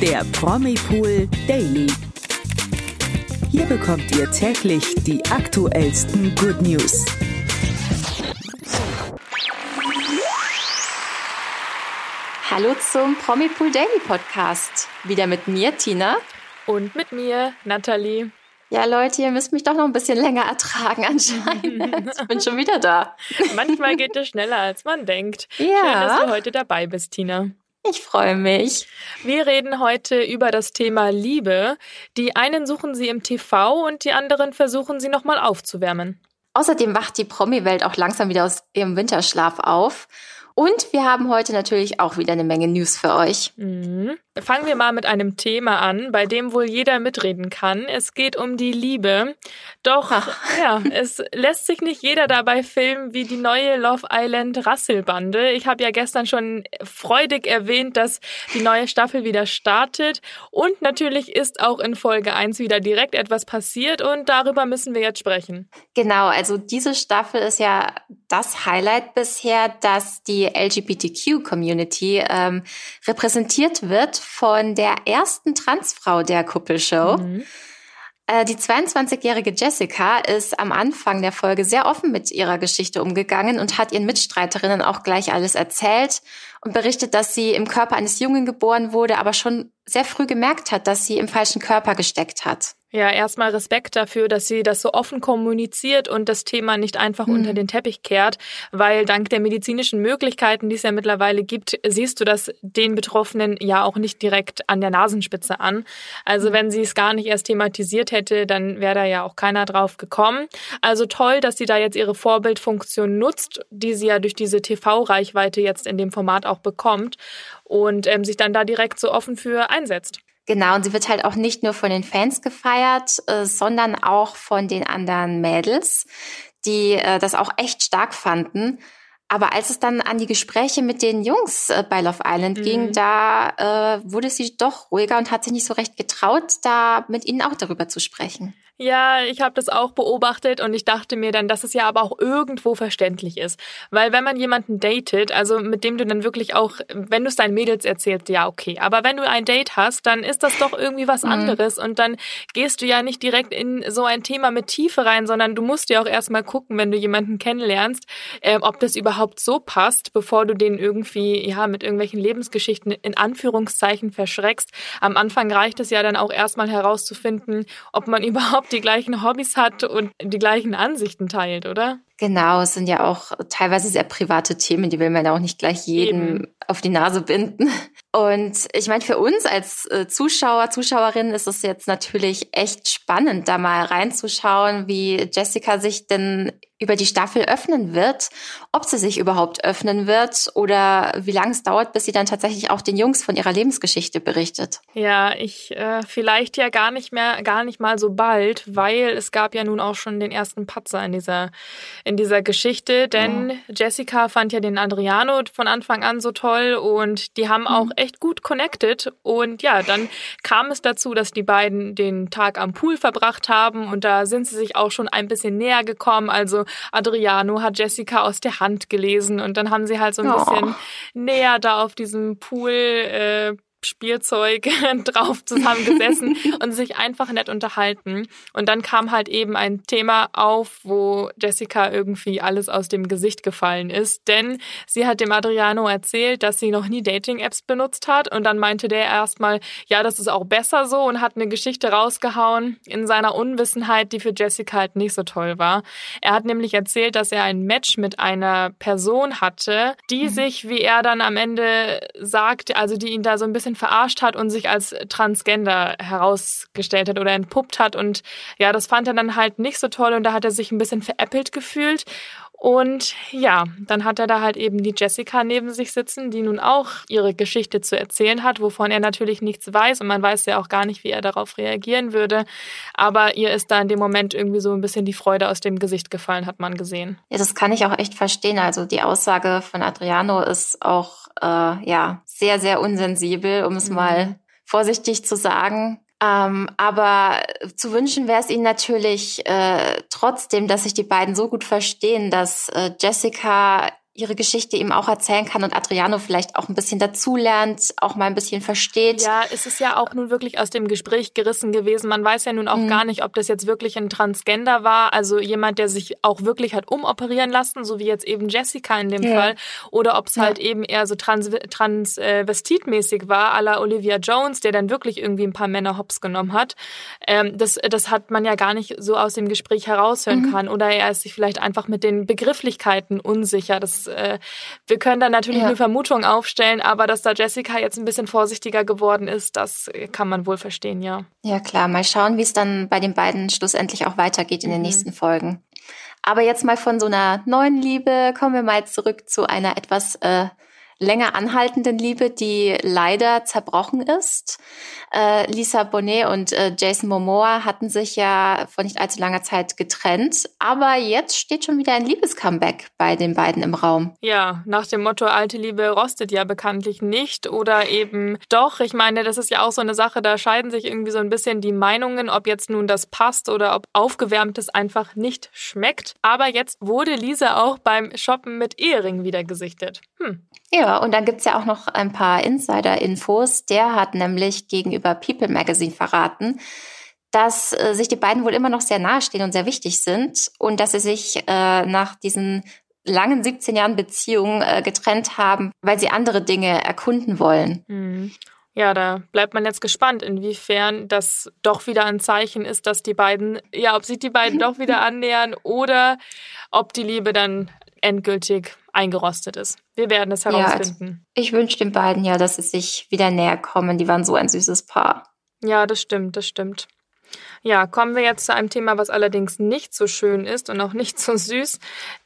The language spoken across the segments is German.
der Promipool Daily. Hier bekommt ihr täglich die aktuellsten Good News. Hallo zum Promipool Daily Podcast. Wieder mit mir, Tina. Und mit mir, Nathalie. Ja, Leute, ihr müsst mich doch noch ein bisschen länger ertragen anscheinend. Ich bin schon wieder da. Manchmal geht es schneller, als man denkt. Ja. Schön, dass du heute dabei bist, Tina. Ich freue mich. Wir reden heute über das Thema Liebe. Die einen suchen sie im TV und die anderen versuchen sie nochmal aufzuwärmen. Außerdem wacht die Promi-Welt auch langsam wieder aus ihrem Winterschlaf auf. Und wir haben heute natürlich auch wieder eine Menge News für euch. Mhm. Fangen wir mal mit einem Thema an, bei dem wohl jeder mitreden kann. Es geht um die Liebe. Doch, ja, es lässt sich nicht jeder dabei filmen wie die neue Love Island Rasselbande. Ich habe ja gestern schon freudig erwähnt, dass die neue Staffel wieder startet. Und natürlich ist auch in Folge 1 wieder direkt etwas passiert und darüber müssen wir jetzt sprechen. Genau, also diese Staffel ist ja das Highlight bisher, dass die LGBTQ-Community ähm, repräsentiert wird von der ersten Transfrau der Kuppelshow. Mhm. Äh, die 22-jährige Jessica ist am Anfang der Folge sehr offen mit ihrer Geschichte umgegangen und hat ihren Mitstreiterinnen auch gleich alles erzählt und berichtet, dass sie im Körper eines Jungen geboren wurde, aber schon sehr früh gemerkt hat, dass sie im falschen Körper gesteckt hat. Ja, erstmal Respekt dafür, dass sie das so offen kommuniziert und das Thema nicht einfach mhm. unter den Teppich kehrt, weil dank der medizinischen Möglichkeiten, die es ja mittlerweile gibt, siehst du das den Betroffenen ja auch nicht direkt an der Nasenspitze an. Also mhm. wenn sie es gar nicht erst thematisiert hätte, dann wäre da ja auch keiner drauf gekommen. Also toll, dass sie da jetzt ihre Vorbildfunktion nutzt, die sie ja durch diese TV-Reichweite jetzt in dem Format auch bekommt und ähm, sich dann da direkt so offen für einsetzt. Genau, und sie wird halt auch nicht nur von den Fans gefeiert, äh, sondern auch von den anderen Mädels, die äh, das auch echt stark fanden. Aber als es dann an die Gespräche mit den Jungs äh, bei Love Island mhm. ging, da äh, wurde sie doch ruhiger und hat sich nicht so recht getraut, da mit ihnen auch darüber zu sprechen. Ja, ich habe das auch beobachtet und ich dachte mir dann, dass es ja aber auch irgendwo verständlich ist. Weil wenn man jemanden datet, also mit dem du dann wirklich auch, wenn du es deinen Mädels erzählst, ja, okay. Aber wenn du ein Date hast, dann ist das doch irgendwie was mhm. anderes und dann gehst du ja nicht direkt in so ein Thema mit Tiefe rein, sondern du musst ja auch erstmal gucken, wenn du jemanden kennenlernst, äh, ob das überhaupt so passt, bevor du den irgendwie, ja, mit irgendwelchen Lebensgeschichten in Anführungszeichen verschreckst. Am Anfang reicht es ja dann auch erstmal herauszufinden, ob man überhaupt die gleichen Hobbys hat und die gleichen Ansichten teilt, oder? Genau, es sind ja auch teilweise sehr private Themen, die will man ja auch nicht gleich jedem Eben. auf die Nase binden. Und ich meine, für uns als äh, Zuschauer, Zuschauerin ist es jetzt natürlich echt spannend, da mal reinzuschauen, wie Jessica sich denn über die Staffel öffnen wird, ob sie sich überhaupt öffnen wird oder wie lange es dauert, bis sie dann tatsächlich auch den Jungs von ihrer Lebensgeschichte berichtet. Ja, ich äh, vielleicht ja gar nicht mehr, gar nicht mal so bald, weil es gab ja nun auch schon den ersten Patzer in dieser in dieser Geschichte, denn oh. Jessica fand ja den Adriano von Anfang an so toll und die haben mhm. auch echt gut connected und ja, dann kam es dazu, dass die beiden den Tag am Pool verbracht haben und da sind sie sich auch schon ein bisschen näher gekommen, also Adriano hat Jessica aus der Hand gelesen und dann haben sie halt so ein oh. bisschen näher da auf diesem Pool äh, Spielzeug drauf zusammengesessen und sich einfach nett unterhalten. Und dann kam halt eben ein Thema auf, wo Jessica irgendwie alles aus dem Gesicht gefallen ist. Denn sie hat dem Adriano erzählt, dass sie noch nie Dating-Apps benutzt hat. Und dann meinte der erstmal, ja, das ist auch besser so und hat eine Geschichte rausgehauen in seiner Unwissenheit, die für Jessica halt nicht so toll war. Er hat nämlich erzählt, dass er ein Match mit einer Person hatte, die mhm. sich, wie er dann am Ende sagt, also die ihn da so ein bisschen verarscht hat und sich als Transgender herausgestellt hat oder entpuppt hat. Und ja, das fand er dann halt nicht so toll und da hat er sich ein bisschen veräppelt gefühlt. Und ja, dann hat er da halt eben die Jessica neben sich sitzen, die nun auch ihre Geschichte zu erzählen hat, wovon er natürlich nichts weiß und man weiß ja auch gar nicht, wie er darauf reagieren würde. Aber ihr ist da in dem Moment irgendwie so ein bisschen die Freude aus dem Gesicht gefallen, hat man gesehen. Ja, das kann ich auch echt verstehen. Also die Aussage von Adriano ist auch äh, ja sehr, sehr unsensibel, um es mhm. mal vorsichtig zu sagen. Ähm, aber zu wünschen wäre es ihnen natürlich äh, trotzdem, dass sich die beiden so gut verstehen, dass äh, Jessica ihre Geschichte ihm auch erzählen kann und Adriano vielleicht auch ein bisschen dazulernt, auch mal ein bisschen versteht. Ja, es ist ja auch nun wirklich aus dem Gespräch gerissen gewesen. Man weiß ja nun auch mhm. gar nicht, ob das jetzt wirklich ein Transgender war, also jemand, der sich auch wirklich hat umoperieren lassen, so wie jetzt eben Jessica in dem ja. Fall, oder ob es ja. halt eben eher so trans transvestitmäßig war, à la Olivia Jones, der dann wirklich irgendwie ein paar Männer hops genommen hat. Ähm, das, das hat man ja gar nicht so aus dem Gespräch heraushören mhm. kann. Oder er ist sich vielleicht einfach mit den Begrifflichkeiten unsicher. Das äh, wir können da natürlich ja. nur Vermutungen aufstellen, aber dass da Jessica jetzt ein bisschen vorsichtiger geworden ist, das kann man wohl verstehen, ja. Ja, klar. Mal schauen, wie es dann bei den beiden schlussendlich auch weitergeht in mhm. den nächsten Folgen. Aber jetzt mal von so einer neuen Liebe kommen wir mal zurück zu einer etwas äh, länger anhaltenden Liebe, die leider zerbrochen ist. Äh, Lisa Bonet und äh, Jason Momoa hatten sich ja vor nicht allzu langer Zeit getrennt, aber jetzt steht schon wieder ein Liebescomeback bei den beiden im Raum. Ja, nach dem Motto alte Liebe rostet ja bekanntlich nicht oder eben doch. Ich meine, das ist ja auch so eine Sache, da scheiden sich irgendwie so ein bisschen die Meinungen, ob jetzt nun das passt oder ob aufgewärmtes einfach nicht schmeckt. Aber jetzt wurde Lisa auch beim Shoppen mit Ehering wieder gesichtet. Hm. Ja, und dann gibt's ja auch noch ein paar Insider-Infos. Der hat nämlich gegenüber People Magazine verraten, dass äh, sich die beiden wohl immer noch sehr nahestehen und sehr wichtig sind und dass sie sich äh, nach diesen langen 17 Jahren Beziehung äh, getrennt haben, weil sie andere Dinge erkunden wollen. Mhm. Ja, da bleibt man jetzt gespannt, inwiefern das doch wieder ein Zeichen ist, dass die beiden, ja, ob sich die beiden doch wieder annähern oder ob die Liebe dann endgültig eingerostet ist. Wir werden es herausfinden. Ja, also ich wünsche den beiden ja, dass sie sich wieder näher kommen. Die waren so ein süßes Paar. Ja, das stimmt, das stimmt. Ja, kommen wir jetzt zu einem Thema, was allerdings nicht so schön ist und auch nicht so süß.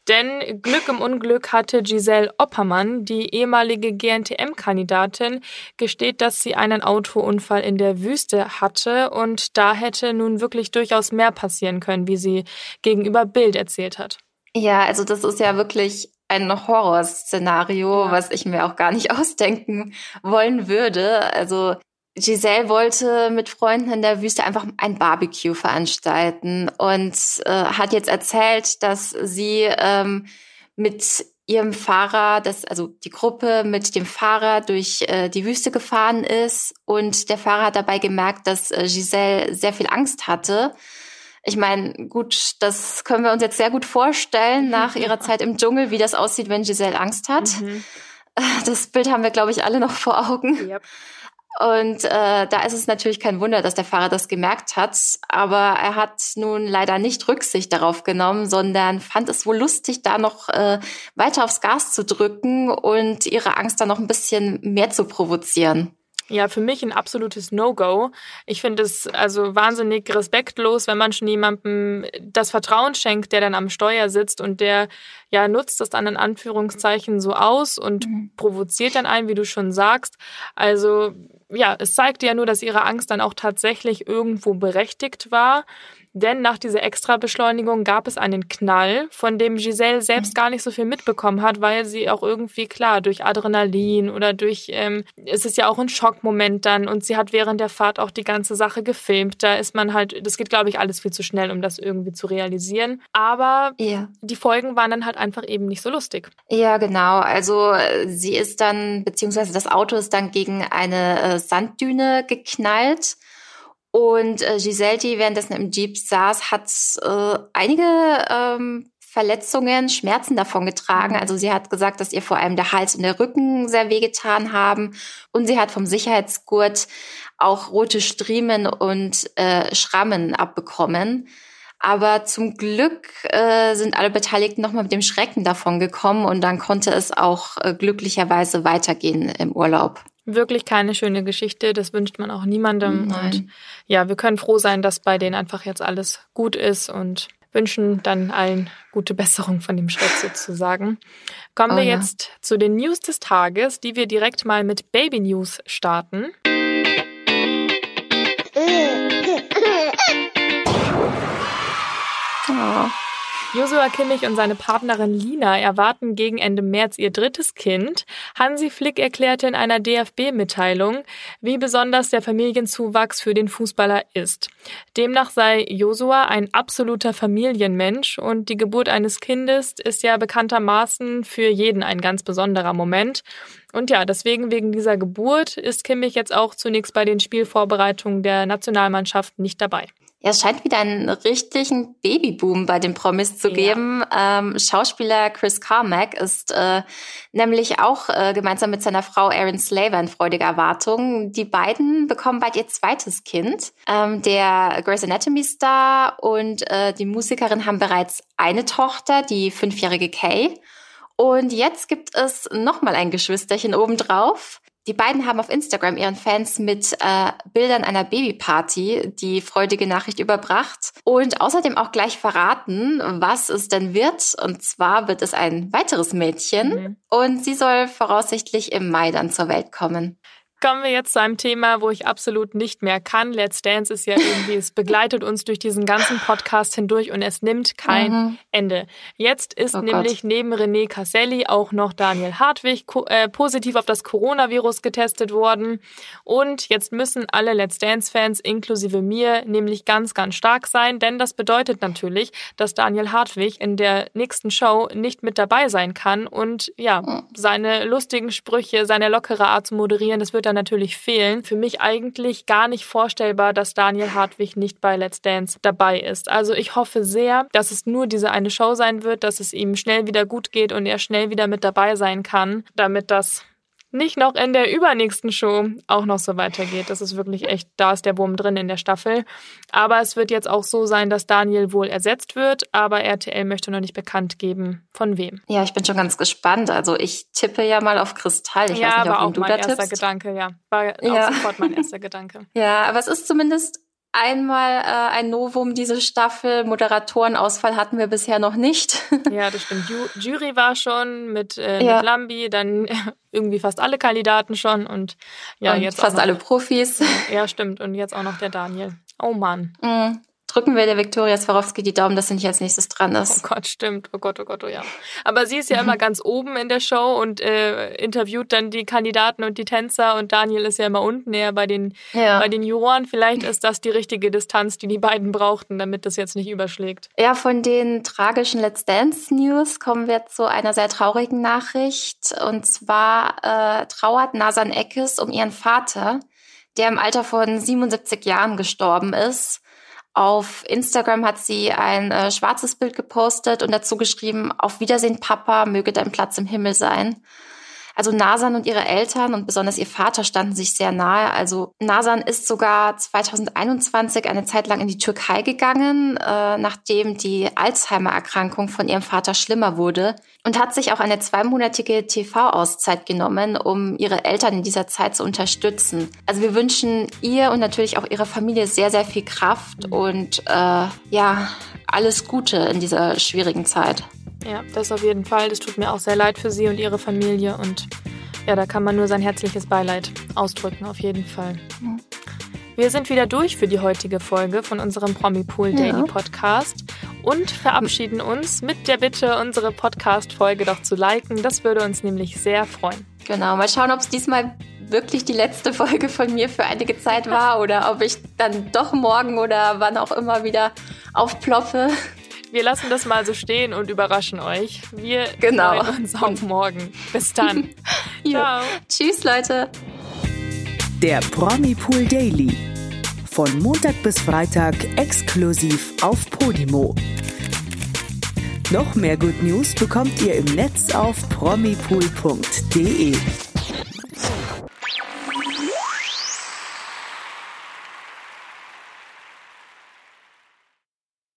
Denn Glück im Unglück hatte Giselle Oppermann, die ehemalige GNTM-Kandidatin, gesteht, dass sie einen Autounfall in der Wüste hatte und da hätte nun wirklich durchaus mehr passieren können, wie sie gegenüber Bild erzählt hat. Ja, also das ist ja wirklich ein Horrorszenario, ja. was ich mir auch gar nicht ausdenken wollen würde. Also Giselle wollte mit Freunden in der Wüste einfach ein Barbecue veranstalten und äh, hat jetzt erzählt, dass sie ähm, mit ihrem Fahrer, das, also die Gruppe mit dem Fahrer durch äh, die Wüste gefahren ist und der Fahrer hat dabei gemerkt, dass äh, Giselle sehr viel Angst hatte ich meine, gut, das können wir uns jetzt sehr gut vorstellen nach ihrer Zeit im Dschungel, wie das aussieht, wenn Giselle Angst hat. Mhm. Das Bild haben wir, glaube ich, alle noch vor Augen. Yep. Und äh, da ist es natürlich kein Wunder, dass der Fahrer das gemerkt hat. Aber er hat nun leider nicht Rücksicht darauf genommen, sondern fand es wohl lustig, da noch äh, weiter aufs Gas zu drücken und ihre Angst dann noch ein bisschen mehr zu provozieren. Ja, für mich ein absolutes No-Go. Ich finde es also wahnsinnig respektlos, wenn man schon jemandem das Vertrauen schenkt, der dann am Steuer sitzt und der ja nutzt das dann in Anführungszeichen so aus und mhm. provoziert dann ein, wie du schon sagst. Also ja, es zeigt ja nur, dass ihre Angst dann auch tatsächlich irgendwo berechtigt war. Denn nach dieser Extrabeschleunigung gab es einen Knall, von dem Giselle selbst gar nicht so viel mitbekommen hat, weil sie auch irgendwie klar durch Adrenalin oder durch, ähm, es ist ja auch ein Schockmoment dann und sie hat während der Fahrt auch die ganze Sache gefilmt. Da ist man halt, das geht glaube ich alles viel zu schnell, um das irgendwie zu realisieren. Aber ja. die Folgen waren dann halt einfach eben nicht so lustig. Ja, genau. Also sie ist dann, beziehungsweise das Auto ist dann gegen eine äh, Sanddüne geknallt. Und äh, Giselle, die währenddessen im Jeep saß, hat äh, einige ähm, Verletzungen, Schmerzen davon getragen. Mhm. Also sie hat gesagt, dass ihr vor allem der Hals und der Rücken sehr wehgetan haben. Und sie hat vom Sicherheitsgurt auch rote Striemen und äh, Schrammen abbekommen. Aber zum Glück äh, sind alle Beteiligten nochmal mit dem Schrecken davon gekommen und dann konnte es auch äh, glücklicherweise weitergehen im Urlaub. Wirklich keine schöne Geschichte, das wünscht man auch niemandem. Nein. Und ja, wir können froh sein, dass bei denen einfach jetzt alles gut ist und wünschen dann allen gute Besserung von dem Schreck sozusagen. Kommen oh, wir jetzt zu den News des Tages, die wir direkt mal mit Baby News starten. Oh. Josua Kimmich und seine Partnerin Lina erwarten gegen Ende März ihr drittes Kind. Hansi Flick erklärte in einer DFB-Mitteilung, wie besonders der Familienzuwachs für den Fußballer ist. Demnach sei Josua ein absoluter Familienmensch und die Geburt eines Kindes ist ja bekanntermaßen für jeden ein ganz besonderer Moment. Und ja, deswegen wegen dieser Geburt ist Kimmich jetzt auch zunächst bei den Spielvorbereitungen der Nationalmannschaft nicht dabei. Ja, es scheint wieder einen richtigen Babyboom bei den Promis zu geben. Ja. Ähm, Schauspieler Chris Carmack ist äh, nämlich auch äh, gemeinsam mit seiner Frau Erin Slaver in freudiger Erwartung. Die beiden bekommen bald ihr zweites Kind. Ähm, der Grey's Anatomy Star und äh, die Musikerin haben bereits eine Tochter, die fünfjährige Kay. Und jetzt gibt es nochmal ein Geschwisterchen obendrauf. Die beiden haben auf Instagram ihren Fans mit äh, Bildern einer Babyparty die freudige Nachricht überbracht und außerdem auch gleich verraten, was es denn wird. Und zwar wird es ein weiteres Mädchen mhm. und sie soll voraussichtlich im Mai dann zur Welt kommen. Kommen wir jetzt zu einem Thema, wo ich absolut nicht mehr kann. Let's Dance ist ja irgendwie, es begleitet uns durch diesen ganzen Podcast hindurch und es nimmt kein mhm. Ende. Jetzt ist oh nämlich Gott. neben René Casselli auch noch Daniel Hartwig äh, positiv auf das Coronavirus getestet worden. Und jetzt müssen alle Let's Dance-Fans inklusive mir nämlich ganz, ganz stark sein, denn das bedeutet natürlich, dass Daniel Hartwig in der nächsten Show nicht mit dabei sein kann und ja, mhm. seine lustigen Sprüche, seine lockere Art zu moderieren, das wird dann natürlich fehlen. Für mich eigentlich gar nicht vorstellbar, dass Daniel Hartwig nicht bei Let's Dance dabei ist. Also ich hoffe sehr, dass es nur diese eine Show sein wird, dass es ihm schnell wieder gut geht und er schnell wieder mit dabei sein kann, damit das nicht noch in der übernächsten Show auch noch so weitergeht. Das ist wirklich echt, da ist der Wurm drin in der Staffel. Aber es wird jetzt auch so sein, dass Daniel wohl ersetzt wird, aber RTL möchte noch nicht bekannt geben, von wem. Ja, ich bin schon ganz gespannt. Also ich tippe ja mal auf Kristall. Ich ja, weiß nicht, war auch mein erster tippst. Gedanke, ja. War ja. auch sofort mein erster Gedanke. Ja, aber es ist zumindest einmal äh, ein Novum diese Staffel. Moderatorenausfall hatten wir bisher noch nicht. ja, das stimmt. Ju Jury war schon mit, äh, ja. mit Lambi, dann irgendwie fast alle Kandidaten schon und ja, und jetzt fast alle Profis. Ja, stimmt. Und jetzt auch noch der Daniel. Oh Mann. Mhm drücken wir der Viktoria Swarovski die Daumen, dass sie nicht als nächstes dran ist. Oh Gott, stimmt. Oh Gott, oh Gott, oh ja. Aber sie ist ja immer ganz oben in der Show und äh, interviewt dann die Kandidaten und die Tänzer und Daniel ist ja immer unten eher bei den, ja. bei den Juroren. Vielleicht ist das die richtige Distanz, die die beiden brauchten, damit das jetzt nicht überschlägt. Ja, von den tragischen Let's Dance News kommen wir zu einer sehr traurigen Nachricht. Und zwar äh, trauert Nasan Eckes um ihren Vater, der im Alter von 77 Jahren gestorben ist. Auf Instagram hat sie ein äh, schwarzes Bild gepostet und dazu geschrieben, auf Wiedersehen, Papa, möge dein Platz im Himmel sein. Also Nasan und ihre Eltern und besonders ihr Vater standen sich sehr nahe. Also Nasan ist sogar 2021 eine Zeit lang in die Türkei gegangen, äh, nachdem die Alzheimer-Erkrankung von ihrem Vater schlimmer wurde und hat sich auch eine zweimonatige TV-Auszeit genommen, um ihre Eltern in dieser Zeit zu unterstützen. Also wir wünschen ihr und natürlich auch ihrer Familie sehr, sehr viel Kraft und äh, ja, alles Gute in dieser schwierigen Zeit. Ja, das auf jeden Fall. Das tut mir auch sehr leid für sie und ihre Familie. Und ja, da kann man nur sein herzliches Beileid ausdrücken, auf jeden Fall. Wir sind wieder durch für die heutige Folge von unserem Promi Pool Daily ja. Podcast und verabschieden uns mit der Bitte, unsere Podcast-Folge doch zu liken. Das würde uns nämlich sehr freuen. Genau, mal schauen, ob es diesmal wirklich die letzte Folge von mir für einige Zeit war oder ob ich dann doch morgen oder wann auch immer wieder aufploppe. Wir lassen das mal so stehen und überraschen euch. Wir genau. freuen uns auf morgen. Bis dann. Ciao. Tschüss, Leute. Der Promi Pool Daily. Von Montag bis Freitag exklusiv auf Podimo. Noch mehr Good News bekommt ihr im Netz auf promipool.de.